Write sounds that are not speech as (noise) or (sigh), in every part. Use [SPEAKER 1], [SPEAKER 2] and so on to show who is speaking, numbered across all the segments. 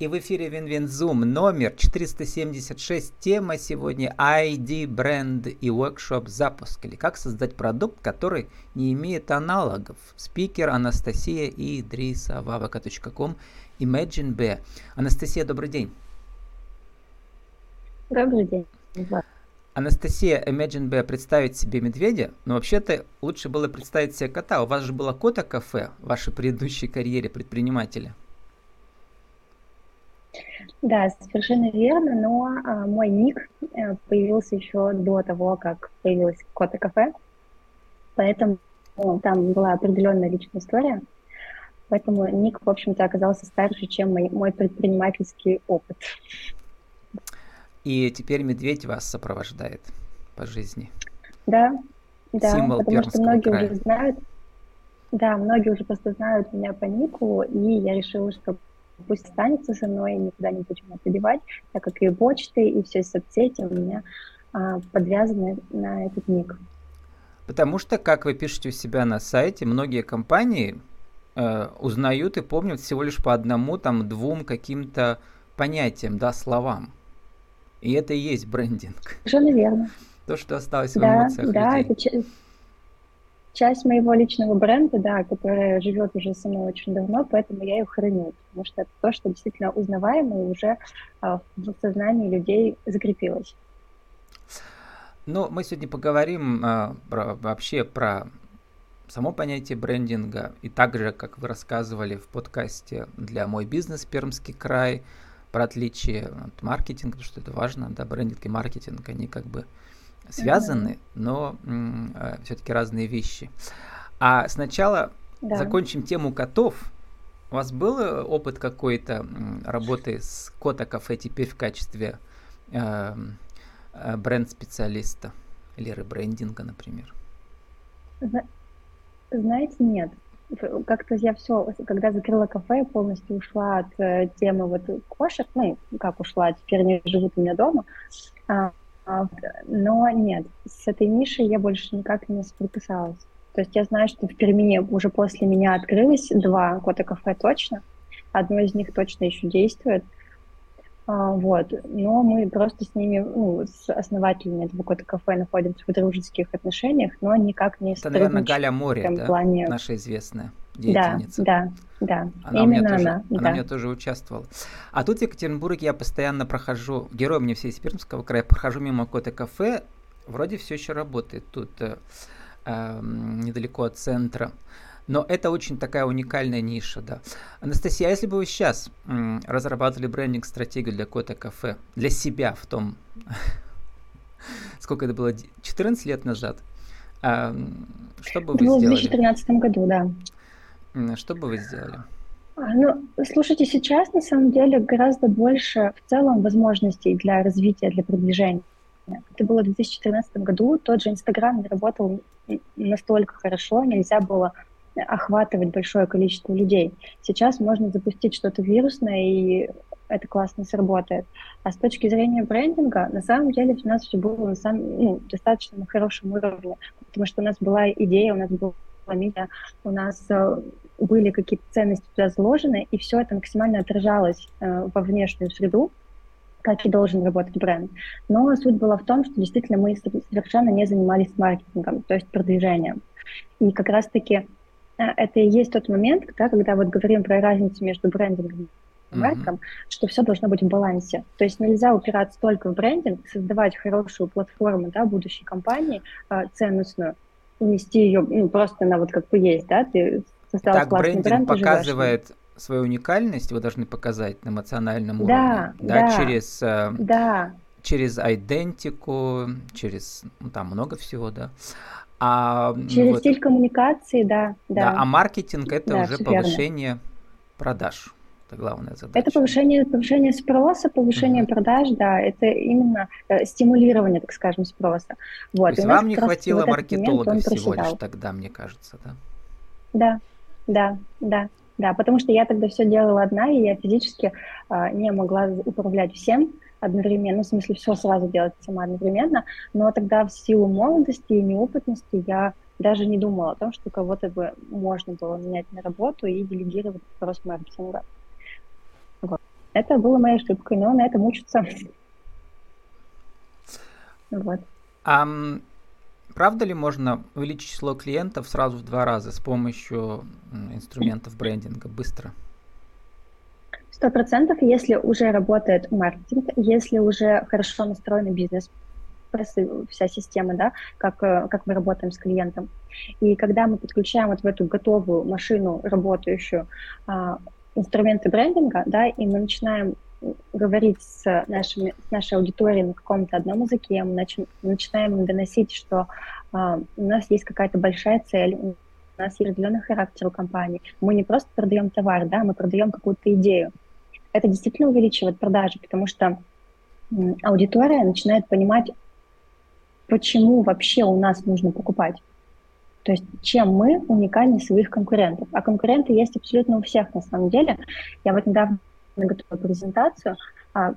[SPEAKER 1] И в эфире Винвинзум номер 476. Тема сегодня ID, бренд и workshop запуск. Или как создать продукт, который не имеет аналогов. Спикер Анастасия и Идриса Вавака.ком Imagine B. Анастасия, добрый день.
[SPEAKER 2] Добрый день.
[SPEAKER 1] Анастасия Imagine B представить себе медведя, но вообще-то лучше было представить себе кота. У вас же было кота-кафе в вашей предыдущей карьере предпринимателя.
[SPEAKER 2] Да, совершенно верно, но а, мой ник а, появился еще до того, как появилось Кота Кафе, поэтому ну, там была определенная личная история, поэтому ник, в общем-то, оказался старше, чем мой, мой предпринимательский опыт.
[SPEAKER 1] И теперь медведь вас сопровождает по жизни.
[SPEAKER 2] Да, да, Символ потому что многие края. уже знают, да, многие уже просто знают меня по нику, и я решила, что пусть останется со мной, никуда не будем это девать, так как и почты, и все соцсети у меня а, подвязаны на этот ник.
[SPEAKER 1] Потому что, как вы пишете у себя на сайте, многие компании э, узнают и помнят всего лишь по одному, там, двум каким-то понятиям, да, словам. И это и есть брендинг.
[SPEAKER 2] Совершенно верно.
[SPEAKER 1] То, что осталось в да, эмоциях
[SPEAKER 2] да,
[SPEAKER 1] людей.
[SPEAKER 2] Это часть моего личного бренда, да, которая живет уже со мной очень давно, поэтому я ее храню, потому что это то, что действительно узнаваемо и уже а, в сознании людей закрепилось.
[SPEAKER 1] Ну, мы сегодня поговорим а, про, вообще про само понятие брендинга, и также, как вы рассказывали в подкасте для «Мой бизнес. Пермский край», про отличие от маркетинга, потому что это важно, да, брендинг и маркетинг, они как бы связаны, но э, все-таки разные вещи. А сначала да. закончим тему котов. У вас был э, опыт какой-то работы с Кота Кафе теперь в качестве э, э, бренд-специалиста или ребрендинга, например?
[SPEAKER 2] Знаете, нет. Как-то я все, когда закрыла кафе, я полностью ушла от э, темы вот кошек, ну, как ушла, теперь они живут у меня дома. А, но нет, с этой нишей я больше никак не соприкасалась. То есть я знаю, что в Перми уже после меня открылось два кота-кафе точно. Одно из них точно еще действует. А, вот. Но мы просто с ними, ну, с основателями этого кота-кафе находимся в дружеских отношениях, но никак не
[SPEAKER 1] Это, наверное, Галя Море, да? Плане... Наша известная
[SPEAKER 2] деятельница. Да, да, да.
[SPEAKER 1] Она Именно тоже, она. Она да. у меня тоже участвовала. А тут в Екатеринбурге я постоянно прохожу, герой мне все из Пермского края, прохожу мимо какое-то кафе, вроде все еще работает тут э, э, недалеко от центра. Но это очень такая уникальная ниша, да. Анастасия, а если бы вы сейчас м, разрабатывали брендинг-стратегию для кота кафе, для себя в том, (laughs) сколько это было, 14 лет назад, а, что бы вы
[SPEAKER 2] сделали?
[SPEAKER 1] В
[SPEAKER 2] 2013 году, да.
[SPEAKER 1] Что бы вы сделали?
[SPEAKER 2] А, ну, слушайте, сейчас на самом деле гораздо больше в целом возможностей для развития, для продвижения. Это было в 2014 году, тот же Инстаграм не работал настолько хорошо, нельзя было охватывать большое количество людей. Сейчас можно запустить что-то вирусное, и это классно сработает. А с точки зрения брендинга, на самом деле у нас все было на самом, ну, достаточно на хорошем уровне, потому что у нас была идея, у нас была медиа, у нас э, были какие-то ценности туда заложены, и все это максимально отражалось э, во внешнюю среду, как и должен работать бренд. Но суть была в том, что действительно мы совершенно не занимались маркетингом, то есть продвижением. И как раз-таки э, это и есть тот момент, да, когда вот говорим про разницу между брендингом и маркетом, mm-hmm. что все должно быть в балансе. То есть нельзя упираться только в брендинг, создавать хорошую платформу да, будущей компании, э, ценностную, нести ее ну, просто на вот как бы есть, да, ты
[SPEAKER 1] создал так, классный бренд, показывает живешь. свою уникальность, вы должны показать на эмоциональном да, уровне, да, да через, э, да. через идентику, через, ну, там много всего, да.
[SPEAKER 2] А, через вот, стиль коммуникации, да,
[SPEAKER 1] да. Да, а маркетинг это да, уже повышение верно. продаж. Это главная задача.
[SPEAKER 2] Это повышение, повышение спроса, повышение uh-huh. продаж, да, это именно э, стимулирование, так скажем, спроса.
[SPEAKER 1] Вот. То есть вам не хватило вот маркетолога всего лишь тогда, мне кажется, да?
[SPEAKER 2] Да, да, да, да, потому что я тогда все делала одна, и я физически э, не могла управлять всем одновременно, ну, в смысле, все сразу делать сама одновременно, но тогда в силу молодости и неопытности я даже не думала о том, что кого-то бы можно было менять на работу и делегировать вопрос маркетинга. Это было моей ошибкой, но на этом учатся.
[SPEAKER 1] Вот. А правда ли можно увеличить число клиентов сразу в два раза с помощью инструментов брендинга быстро?
[SPEAKER 2] Сто процентов, если уже работает маркетинг, если уже хорошо настроенный бизнес, вся система, да, как, э, как мы работаем с клиентом. И когда мы подключаем вот в эту готовую машину, работающую, а, инструменты брендинга, да, и мы начинаем говорить с, нашими, с нашей аудиторией на каком-то одном языке, мы начи, начинаем доносить, что а, у нас есть какая-то большая цель, у нас есть определенный характер у компании. Мы не просто продаем товар, да, мы продаем какую-то идею. Это действительно увеличивает продажи, потому что аудитория начинает понимать, почему вообще у нас нужно покупать. То есть чем мы уникальнее своих конкурентов. А конкуренты есть абсолютно у всех на самом деле. Я вот недавно готовила презентацию, а,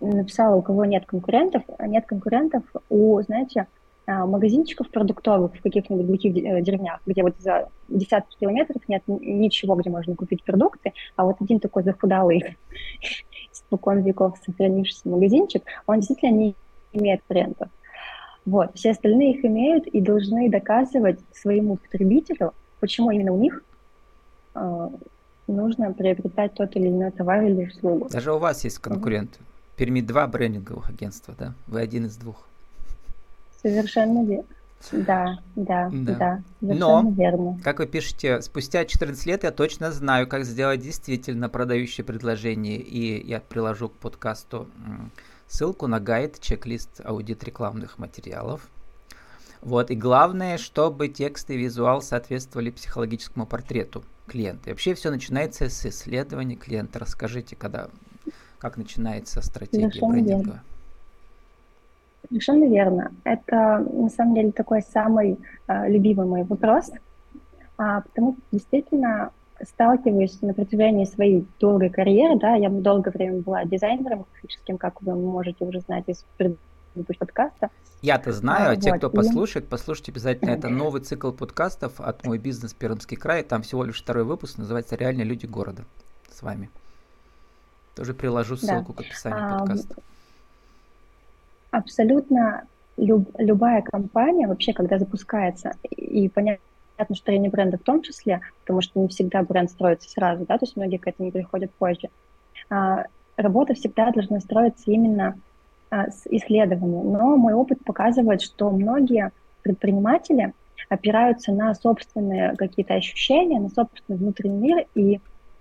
[SPEAKER 2] написала, у кого нет конкурентов. Нет конкурентов у, знаете, а, магазинчиков продуктовых в каких-нибудь глухих э, деревнях, где вот за десятки километров нет ничего, где можно купить продукты, а вот один такой захудалый, (laughs) испокон веков сохранившийся магазинчик, он действительно не имеет брендов. Вот. Все остальные их имеют и должны доказывать своему потребителю, почему именно у них э, нужно приобретать тот или иной товар или услугу.
[SPEAKER 1] Даже у вас есть конкурент. Угу. Перми два брендинговых агентства, да? Вы один из двух.
[SPEAKER 2] Совершенно верно. Да, да, да, да Но, верно.
[SPEAKER 1] как вы пишете, спустя 14 лет я точно знаю, как сделать действительно продающее предложение, и я приложу к подкасту ссылку на гайд, чек-лист аудит рекламных материалов. Вот, и главное, чтобы текст и визуал соответствовали психологическому портрету клиента. И вообще все начинается с исследования клиента. Расскажите, когда, как начинается стратегия Совершенно брендинга.
[SPEAKER 2] Верно. Совершенно верно. Это на самом деле такой самый э, любимый мой вопрос, а, потому что действительно сталкиваюсь на протяжении своей долгой карьеры, да, я долгое время была дизайнером графическим, как вы можете уже знать из предыдущего подкаста.
[SPEAKER 1] Я-то знаю, а, а те, вот, кто и... послушает, послушайте обязательно. Это (laughs) новый цикл подкастов от «Мой бизнес. Пермский край». Там всего лишь второй выпуск, называется «Реальные люди города» с вами. Тоже приложу ссылку да. к описанию а, подкаста.
[SPEAKER 2] Абсолютно люб, любая компания, вообще, когда запускается, и понятно, понятно, что не бренда в том числе, потому что не всегда бренд строится сразу, да, то есть многие к этому приходят позже. А, работа всегда должна строиться именно а, с исследований. Но мой опыт показывает, что многие предприниматели опираются на собственные какие-то ощущения, на собственный внутренний мир и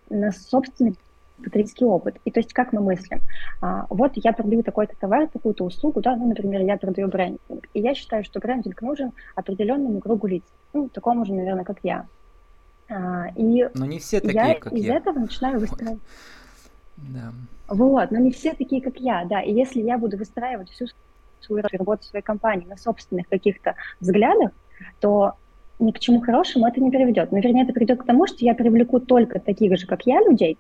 [SPEAKER 2] на собственный потребительский опыт. И то есть как мы мыслим? А, вот я продаю такой-то товар, такую-то услугу, да, ну, например, я продаю брендинг. И я считаю, что брендинг нужен определенному кругу лиц. Ну, такому же, наверное, как я.
[SPEAKER 1] А, и но не все такие,
[SPEAKER 2] я
[SPEAKER 1] как
[SPEAKER 2] из
[SPEAKER 1] я.
[SPEAKER 2] этого начинаю выстраивать. Да. Вот, но не все такие, как я, да. И если я буду выстраивать всю свою работу своей компании на собственных каких-то взглядах, то ни к чему хорошему это не приведет. Но, вернее, это приведет к тому, что я привлеку только таких же, как я, людей,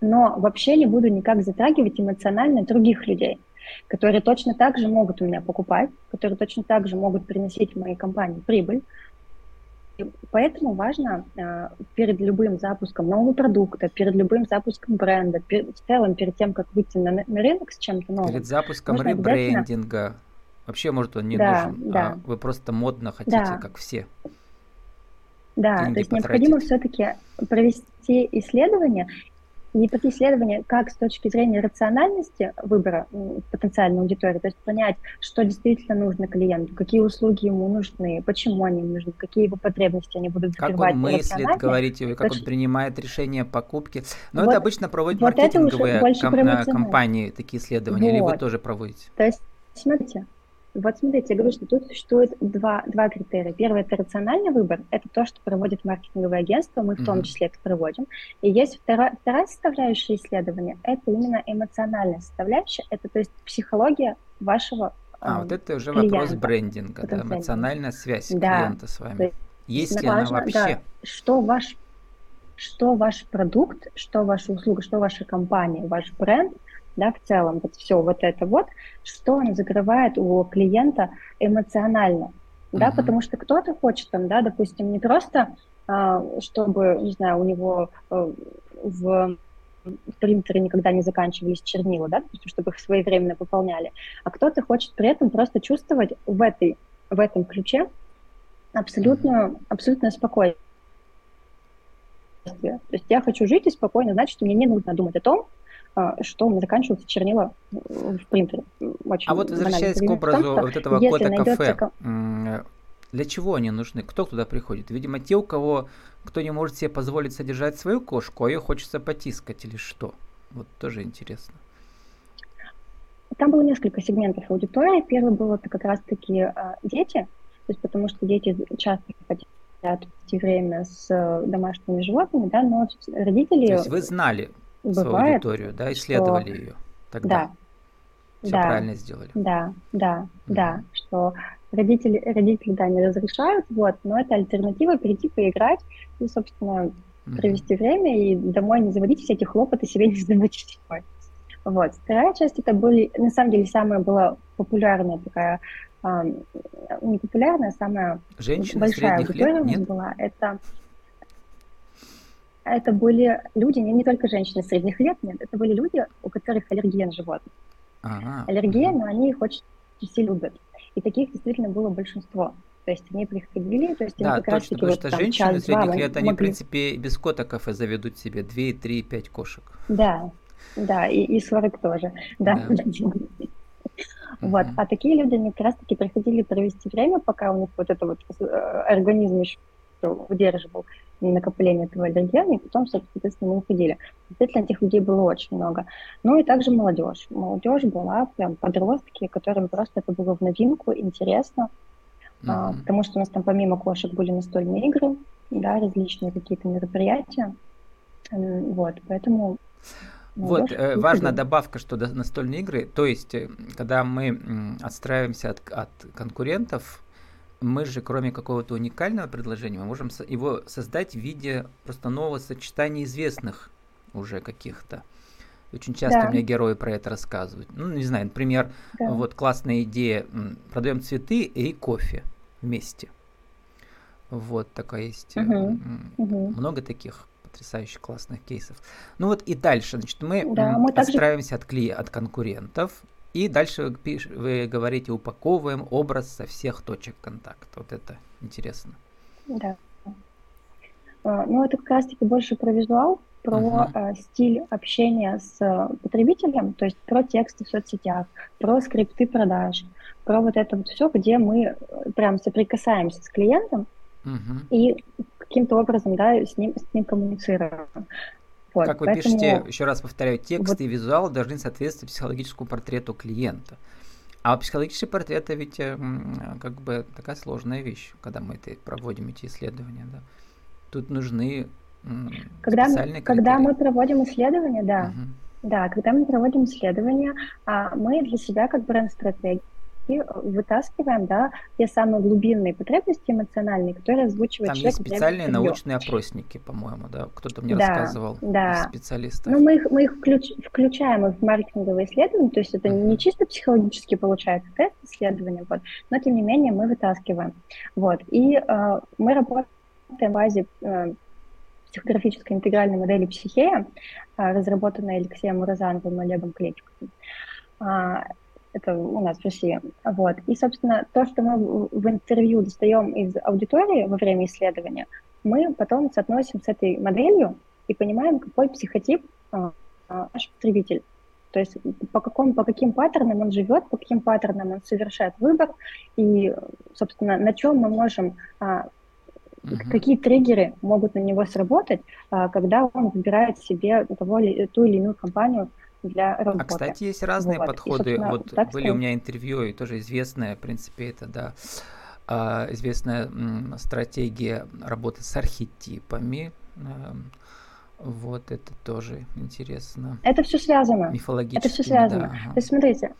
[SPEAKER 2] но вообще не буду никак затрагивать эмоционально других людей, которые точно так же могут у меня покупать, которые точно так же могут приносить в моей компании прибыль. И поэтому важно э, перед любым запуском нового продукта, перед любым запуском бренда, в целом перед тем, как выйти на, на рынок с чем-то новым.
[SPEAKER 1] Перед запуском ребрендинга. Обязательно... Вообще, может, он не да, нужен, да. а вы просто модно хотите, да. как все.
[SPEAKER 2] Да, то есть потратить. необходимо все-таки провести исследование и такие исследования, как с точки зрения рациональности выбора потенциальной аудитории, то есть понять, что действительно нужно клиенту, какие услуги ему нужны, почему они нужны, какие его потребности они будут
[SPEAKER 1] закрывать. Как он мыслит, говорите как он принимает решение покупки. Но вот, это обычно проводят вот маркетинговые ком- компании, такие исследования, вот. или вы тоже проводите?
[SPEAKER 2] То есть, смотрите, вот смотрите, я говорю, что тут существует два, два критерия. Первый – это рациональный выбор, это то, что проводит маркетинговое агентство, мы в том числе это проводим. И есть вторая, вторая составляющая исследования – это именно эмоциональная составляющая, это то есть психология вашего
[SPEAKER 1] А, э, вот это уже клиента, вопрос брендинга, да, эмоциональная связь да, клиента с вами. Есть, есть ли важно, она вообще? Да,
[SPEAKER 2] что ваш что ваш продукт, что ваша услуга, что ваша компания, ваш бренд да, в целом, вот все вот это вот, что он закрывает у клиента эмоционально, да, uh-huh. потому что кто-то хочет там, да, допустим, не просто, а, чтобы, не знаю, у него э, в в принтере никогда не заканчивались чернила, да, чтобы их своевременно пополняли, а кто-то хочет при этом просто чувствовать в, этой, в этом ключе абсолютную, абсолютное спокойствие. То есть я хочу жить и спокойно, значит, мне не нужно думать о том, что у меня заканчиваются чернила в принтере.
[SPEAKER 1] Очень а вот возвращаясь к образу том, вот этого кота кафе, ко... для чего они нужны? Кто туда приходит? Видимо, те, у кого кто не может себе позволить содержать свою кошку, а ее хочется потискать или что? Вот тоже интересно.
[SPEAKER 2] Там было несколько сегментов аудитории. Первый был это как раз-таки э, дети, то есть потому что дети часто хотят провести время с домашними животными, да, но родители... То
[SPEAKER 1] есть вы знали Бывает, свою аудиторию, да, исследовали что... ее тогда.
[SPEAKER 2] Да.
[SPEAKER 1] Все да, правильно сделали.
[SPEAKER 2] Да, да, mm-hmm. да, что родители, родители, да, не разрешают, вот, но это альтернатива перейти поиграть и, собственно, mm-hmm. провести время и домой не заводить все эти хлопоты себе не заводить. Вот. Вторая часть это были, на самом деле, самая была популярная такая, э, не популярная, а самая
[SPEAKER 1] Женщины
[SPEAKER 2] большая аудитория лет? Нет? была. Это это были люди, не, не только женщины средних лет, нет, это были люди, у которых аллергия на животных. Ага. Аллергия, но они их очень сильно любят. И таких действительно было большинство. То есть они приходили, то есть
[SPEAKER 1] да, они как раз таки потому вот, что там, женщины час, средних два, лет, они, могли... в принципе, без кота кафе заведут себе 2, 3, 5 кошек.
[SPEAKER 2] Да, да, и, и 40 тоже, да. да. (laughs) Вот, а такие люди, они как раз-таки приходили провести время, пока у них вот это вот э, организм еще удерживал накопление этого аллергена, и потом, соответственно, мы уходили. Действительно, этих людей было очень много. Ну и также молодежь. Молодежь была прям подростки, которым просто это было в новинку, интересно, mm-hmm. а, потому что у нас там помимо кошек были настольные игры, да, различные какие-то мероприятия. Вот, поэтому
[SPEAKER 1] вот, э, важная добавка, что настольные игры, то есть, э, когда мы отстраиваемся от, от конкурентов, мы же, кроме какого-то уникального предложения, мы можем его создать в виде просто нового сочетания известных уже каких-то. Очень часто да. мне герои про это рассказывают. Ну, не знаю, например, да. вот классная идея, продаем цветы и кофе вместе. Вот такая есть. Угу. Угу. Много таких потрясающих классных кейсов. Ну вот и дальше, значит, мы, да, мы отстраиваемся также... от, кли... от конкурентов, и дальше вы, вы говорите, упаковываем образ со всех точек контакта. Вот это интересно.
[SPEAKER 2] Да. А, ну, это как раз-таки больше про визуал, про uh-huh. стиль общения с а, потребителем, то есть про тексты в соцсетях, про скрипты продаж, про вот это вот все, где мы э, прям соприкасаемся с клиентом uh-huh. и каким-то образом, да, с ним, с ним коммуницируем.
[SPEAKER 1] Вот, как вы поэтому... пишете, еще раз повторяю, тексты вот... и визуал должны соответствовать психологическому портрету клиента. А психологический портрет это ведь как бы такая сложная вещь, когда мы это проводим эти исследования. Да. Тут нужны
[SPEAKER 2] когда специальные мы, Когда мы проводим исследования, да, угу. да, когда мы проводим исследования, а мы для себя как бренд-стратегии и вытаскиваем, да, те самые глубинные потребности эмоциональные, которые озвучивает
[SPEAKER 1] Там
[SPEAKER 2] человек.
[SPEAKER 1] Там есть специальные научные опросники, по-моему, да, кто-то мне да, рассказывал
[SPEAKER 2] да.
[SPEAKER 1] специалистов.
[SPEAKER 2] Ну, мы их, мы их включ, включаем в маркетинговые исследования, то есть это uh-huh. не чисто психологически получается тест исследования, вот, но тем не менее мы вытаскиваем. Вот, и э, мы работаем в базе э, психографической интегральной модели психея, э, разработанной Алексеем Муразановым и Олегом Клечковым. Это у нас в России. Вот. И, собственно, то, что мы в интервью достаем из аудитории во время исследования, мы потом соотносим с этой моделью и понимаем, какой психотип а, а, наш потребитель. То есть по, какому, по каким паттернам он живет, по каким паттернам он совершает выбор, и, собственно, на чем мы можем, а, uh-huh. какие триггеры могут на него сработать, а, когда он выбирает себе того, ту или иную компанию, для а, работы.
[SPEAKER 1] А, кстати, есть разные вот. подходы. И, вот так были сказать... у меня интервью, и тоже известная, в принципе, это, да, а, известная стратегия работы с архетипами. Эм, вот это тоже интересно.
[SPEAKER 2] Это все связано.
[SPEAKER 1] Мифологически.
[SPEAKER 2] Это все связано. Да, ага. То есть смотрите,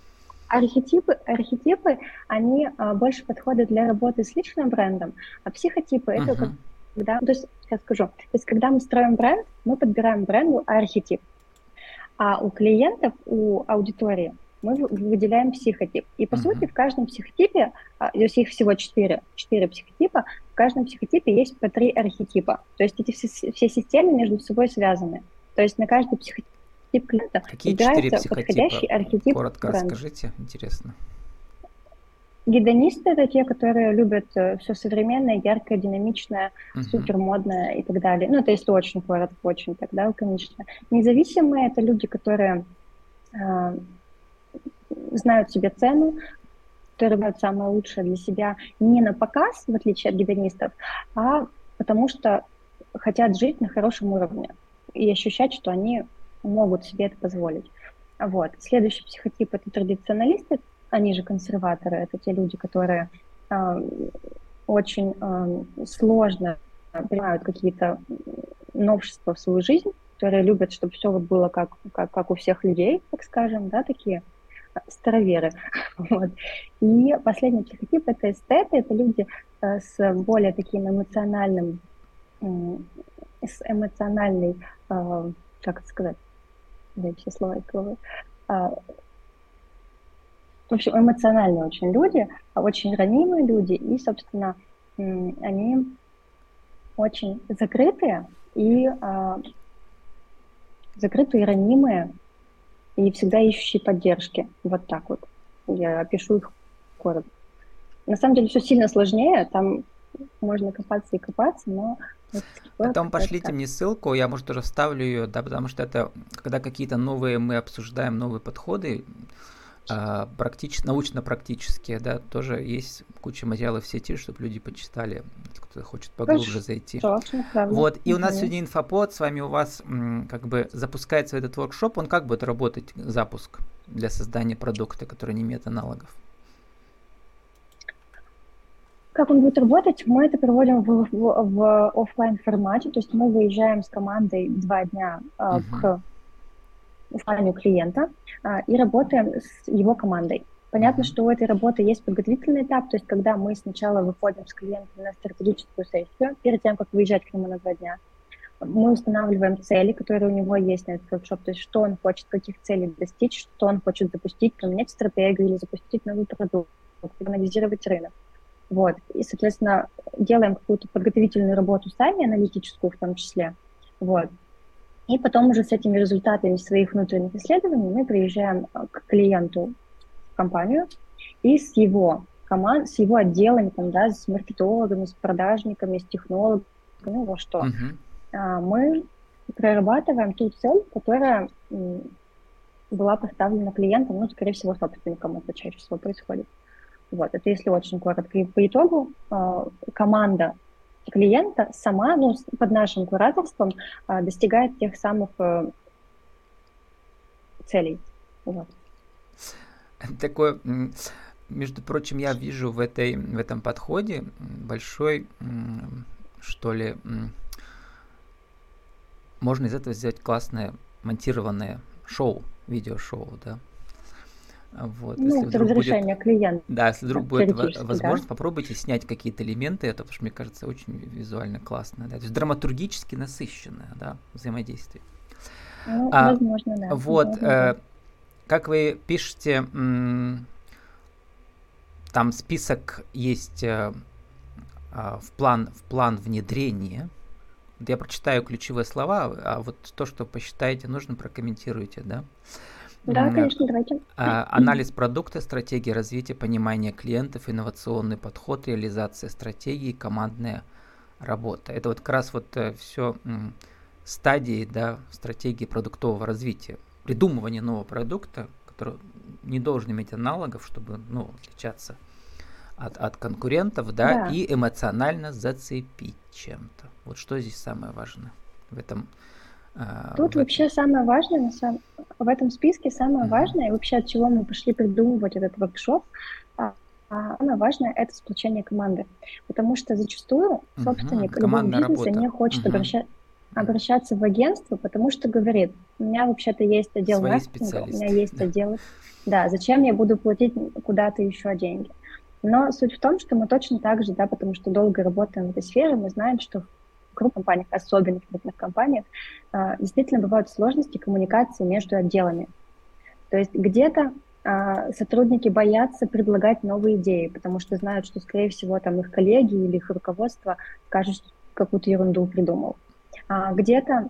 [SPEAKER 2] архетипы, архетипы, они а, больше подходят для работы с личным брендом, а психотипы uh-huh. это когда, то есть, сейчас скажу, то есть когда мы строим бренд, мы подбираем бренду архетип. А у клиентов, у аудитории мы выделяем психотип. И, по uh-huh. сути, в каждом психотипе, а, то есть их всего четыре, четыре психотипа, в каждом психотипе есть по три архетипа. То есть эти все, все системы между собой связаны. То есть на каждый психотип тип клиента.
[SPEAKER 1] Какие четыре психотипа? архетип Коротко бренда. расскажите, интересно.
[SPEAKER 2] Гедонисты это те, которые любят э, все современное, яркое, динамичное, uh-huh. супермодное и так далее. Ну, это если очень коротко, очень тогда, конечно. Независимые это люди, которые э, знают себе цену, которые выбирают самое лучшее для себя не на показ, в отличие от гедонистов, а потому что хотят жить на хорошем уровне и ощущать, что они могут себе это позволить. Вот. Следующий психотип – это традиционалисты, они же консерваторы, это те люди, которые э, очень э, сложно принимают какие-то новшества в свою жизнь, которые любят, чтобы все вот было как, как, как у всех людей, так скажем, да, такие староверы. (laughs) Вот. И последний психотип – это эстеты, это люди э, с более таким эмоциональным, э, с эмоциональной, э, как это сказать, слова из головы, э, в общем, эмоциональные очень люди, а очень ранимые люди, и, собственно, они очень закрытые и а, закрытые, ранимые, и всегда ищущие поддержки. Вот так вот. Я опишу их коротко. На самом деле все сильно сложнее, там можно копаться и копаться, но...
[SPEAKER 1] Потом пошлите мне ссылку, я, может, тоже вставлю ее, да, потому что это, когда какие-то новые, мы обсуждаем новые подходы, а, практич, научно-практические, да, тоже есть куча материалов в сети, чтобы люди почитали, кто хочет поглубже зайти. Вот, и у нас сегодня инфопод, с вами у вас как бы запускается этот воркшоп, он как будет работать, запуск для создания продукта, который не имеет аналогов?
[SPEAKER 2] Как он будет работать? Мы это проводим в, в, в офлайн формате, то есть мы выезжаем с командой два дня э, uh-huh. к уфанию клиента а, и работаем с его командой. Понятно, что у этой работы есть подготовительный этап, то есть когда мы сначала выходим с клиентом на стратегическую сессию, перед тем, как выезжать к нему на два дня, мы устанавливаем цели, которые у него есть на этот воркшоп, то есть что он хочет, каких целей достичь, что он хочет запустить, поменять стратегию или запустить новый продукт, анализировать рынок. Вот. И, соответственно, делаем какую-то подготовительную работу сами, аналитическую в том числе. Вот. И потом уже с этими результатами своих внутренних исследований мы приезжаем э, к клиенту в компанию и с его команд, с его отделами, там, да, с маркетологами, с продажниками, с технологами, ну, во что. Uh-huh. Мы прорабатываем ту цель, которая была поставлена клиентом, ну, скорее всего, собственником это чаще всего происходит. Вот, это если очень коротко. И по итогу э, команда клиента сама, ну, под нашим кураторством а, достигает тех самых э, целей. Вот.
[SPEAKER 1] Такое, между прочим, я вижу в, этой, в этом подходе большой, что ли, можно из этого сделать классное монтированное шоу, видеошоу, да.
[SPEAKER 2] Вот, ну, если это разрешение будет, клиента.
[SPEAKER 1] Да, если вдруг будет возможность, да? попробуйте снять какие-то элементы, это, потому что мне кажется, очень визуально классно. Да? То есть драматургически насыщенное да, взаимодействие.
[SPEAKER 2] Ну, а, возможно, да.
[SPEAKER 1] Вот, возможно, э, да. как вы пишете, там список есть э, э, в, план, в план внедрения. Я прочитаю ключевые слова, а вот то, что посчитаете нужно, прокомментируйте, да.
[SPEAKER 2] Да, конечно, давайте.
[SPEAKER 1] А, анализ продукта, стратегия развития, понимание клиентов, инновационный подход, реализация стратегии, командная работа. Это вот как раз вот э, все стадии да, стратегии продуктового развития. Придумывание нового продукта, который не должен иметь аналогов, чтобы ну, отличаться от, от конкурентов, да, да, и эмоционально зацепить чем-то. Вот что здесь самое важное в этом
[SPEAKER 2] Тут в... вообще самое важное, на самом... в этом списке самое mm-hmm. важное, и вообще от чего мы пошли придумывать этот воркшоп, а, а, самое важное – это сплочение команды. Потому что зачастую собственник mm-hmm. любого бизнеса работа. не хочет mm-hmm. обращаться обращаться в агентство, потому что говорит, у меня вообще-то есть отдел Свои маркетинга, у меня есть да. отдел... (laughs) Да, зачем я буду платить куда-то еще деньги? Но суть в том, что мы точно так же, да, потому что долго работаем в этой сфере, мы знаем, что крупных компаниях, особенно в крупных компаниях, а, действительно бывают сложности коммуникации между отделами. То есть где-то а, сотрудники боятся предлагать новые идеи, потому что знают, что, скорее всего, там их коллеги или их руководство скажут, что какую-то ерунду придумал. А где-то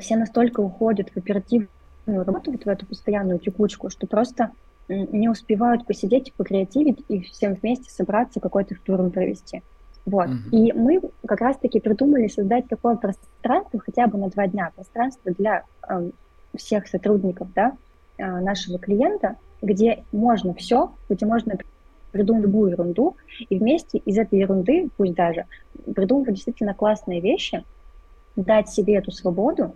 [SPEAKER 2] все настолько уходят в оперативную работу, вот в эту постоянную текучку, что просто не успевают посидеть, покреативить и всем вместе собраться, какой-то штурм провести. Вот. Mm-hmm. И мы как раз-таки придумали создать такое пространство хотя бы на два дня, пространство для э, всех сотрудников да, э, нашего клиента, где можно все, где можно придумать любую ерунду, и вместе из этой ерунды, пусть даже, придумывать действительно классные вещи, дать себе эту свободу,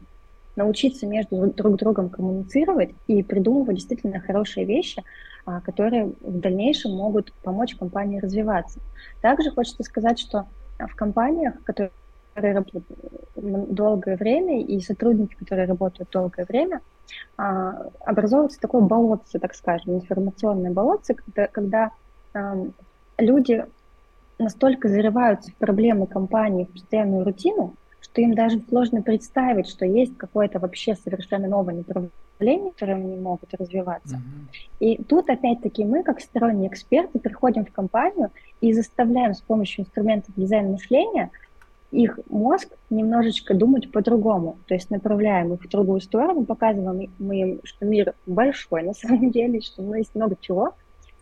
[SPEAKER 2] научиться между друг другом коммуницировать и придумывать действительно хорошие вещи, которые в дальнейшем могут помочь компании развиваться. Также хочется сказать, что в компаниях, которые работают долгое время, и сотрудники, которые работают долгое время, а, образовывается такое болотце, так скажем, информационное болотце, когда, когда люди настолько зарываются в проблемы компании, в постоянную рутину, что им даже сложно представить, что есть какое-то вообще совершенно новое направление, в котором они могут развиваться. Mm-hmm. И тут опять-таки мы, как сторонние эксперты, приходим в компанию и заставляем с помощью инструментов дизайна мышления их мозг немножечко думать по-другому. То есть направляем их в другую сторону, показываем мы им, что мир большой на самом (laughs) деле, что у нас есть много чего,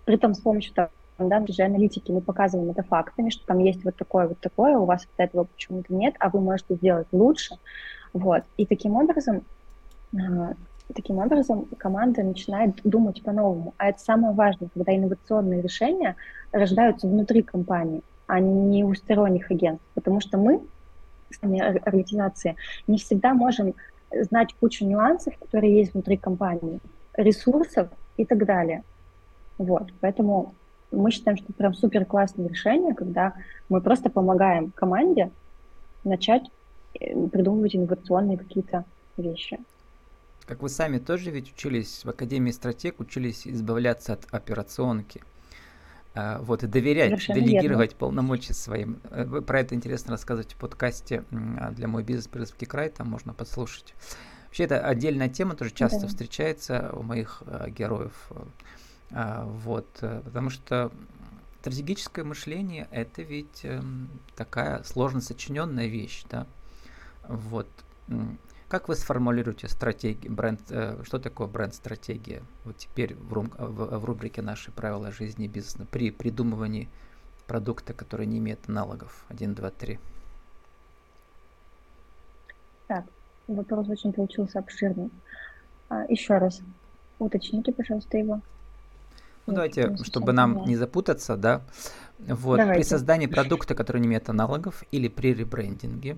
[SPEAKER 2] при этом с помощью того, да, же аналитики мы показываем это фактами, что там есть вот такое, вот такое, у вас вот этого почему-то нет, а вы можете сделать лучше. Вот. И таким образом, э, таким образом команда начинает думать по-новому. А это самое важное, когда инновационные решения рождаются внутри компании, а не у сторонних агентств. Потому что мы, сами организации, не всегда можем знать кучу нюансов, которые есть внутри компании, ресурсов и так далее. Вот, поэтому мы считаем, что прям супер классное решение, когда мы просто помогаем команде начать э, придумывать инновационные какие-то вещи.
[SPEAKER 1] Как вы сами тоже ведь учились в Академии стратег, учились избавляться от операционки. А, вот, и доверять, Совершенно делегировать верно. полномочия своим. Э, вы про это интересно рассказывать в подкасте а, для «Мой бизнес Пермский край», там можно послушать. Вообще, это отдельная тема, тоже часто да. встречается у моих э, героев. А, вот, э, потому что стратегическое мышление это ведь эм, такая сложно сочиненная вещь, да. Вот. Как вы сформулируете стратегию, бренд, э, что такое бренд-стратегия? Вот теперь в, рум, в, в рубрике «Наши правила жизни и бизнеса» при придумывании продукта, который не имеет аналогов. Один, два, три.
[SPEAKER 2] Так, вопрос очень получился обширный. А, еще раз, уточните, пожалуйста, его.
[SPEAKER 1] Ну, давайте, чтобы нам не запутаться, да, вот, давайте. при создании продукта, который не имеет аналогов, или при ребрендинге,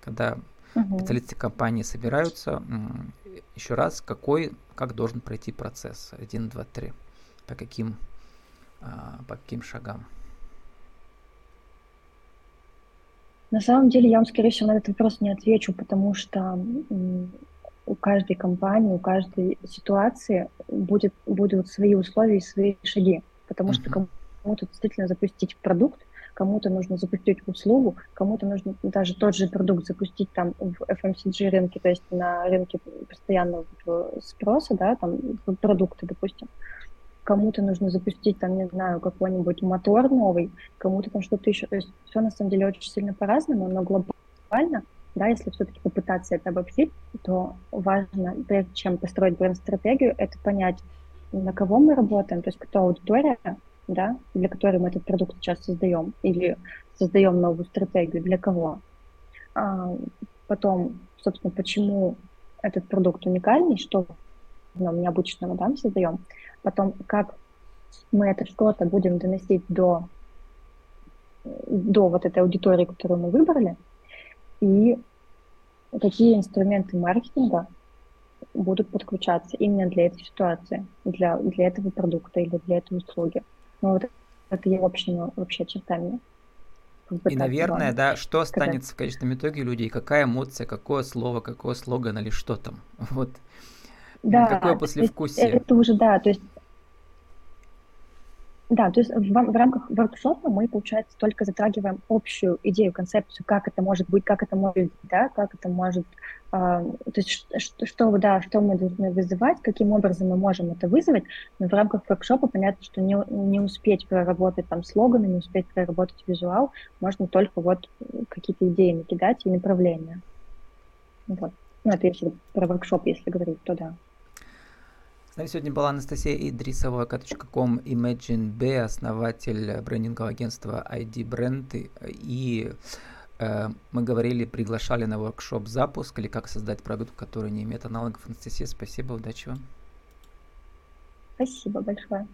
[SPEAKER 1] когда угу. специалисты компании собираются, еще раз, какой, как должен пройти процесс, один, два, три, по каким, а, по каким шагам?
[SPEAKER 2] На самом деле я вам, скорее всего, на этот вопрос не отвечу, потому что у каждой компании, у каждой ситуации будет, будут свои условия и свои шаги. Потому что кому-то действительно запустить продукт, кому-то нужно запустить услугу, кому-то нужно даже тот же продукт запустить там в FMCG рынке, то есть на рынке постоянного спроса, да, там продукты, допустим. Кому-то нужно запустить там, не знаю, какой-нибудь мотор новый, кому-то там что-то еще. То есть все на самом деле очень сильно по-разному, но глобально да, если все-таки попытаться это обобщить, то важно, прежде чем построить бренд-стратегию, это понять, на кого мы работаем, то есть кто аудитория, да, для которой мы этот продукт сейчас создаем, или создаем новую стратегию, для кого. А, потом, собственно, почему этот продукт уникальный, что в нем необычного да, мы создаем. Потом, как мы это что-то будем доносить до, до вот этой аудитории, которую мы выбрали, и какие инструменты маркетинга будут подключаться именно для этой ситуации, для, для этого продукта или для этой услуги. Ну, вот это я общими вообще чертами.
[SPEAKER 1] И, наверное, да, что останется в конечном итоге людей, какая эмоция, какое слово, какой слоган или что там. (laughs) Вот.
[SPEAKER 2] Да, какое послевкусие. Это уже, да, то есть да, то есть в, в рамках воркшопа мы, получается, только затрагиваем общую идею, концепцию, как это может быть, как это может, да, как это может, то есть что, что, да, что мы должны вызывать, каким образом мы можем это вызвать, но в рамках воркшопа понятно, что не, не успеть проработать там слоганы, не успеть проработать визуал, можно только вот какие-то идеи накидать и направления. Вот. Ну, это если про воркшоп, если говорить, то да.
[SPEAKER 1] С нами сегодня была Анастасия Идрисова, Ком Imagine B, основатель брендингового агентства ID Brand. И мы говорили, приглашали на воркшоп запуск или как создать продукт, который не имеет аналогов. Анастасия, спасибо, удачи вам.
[SPEAKER 2] Спасибо большое.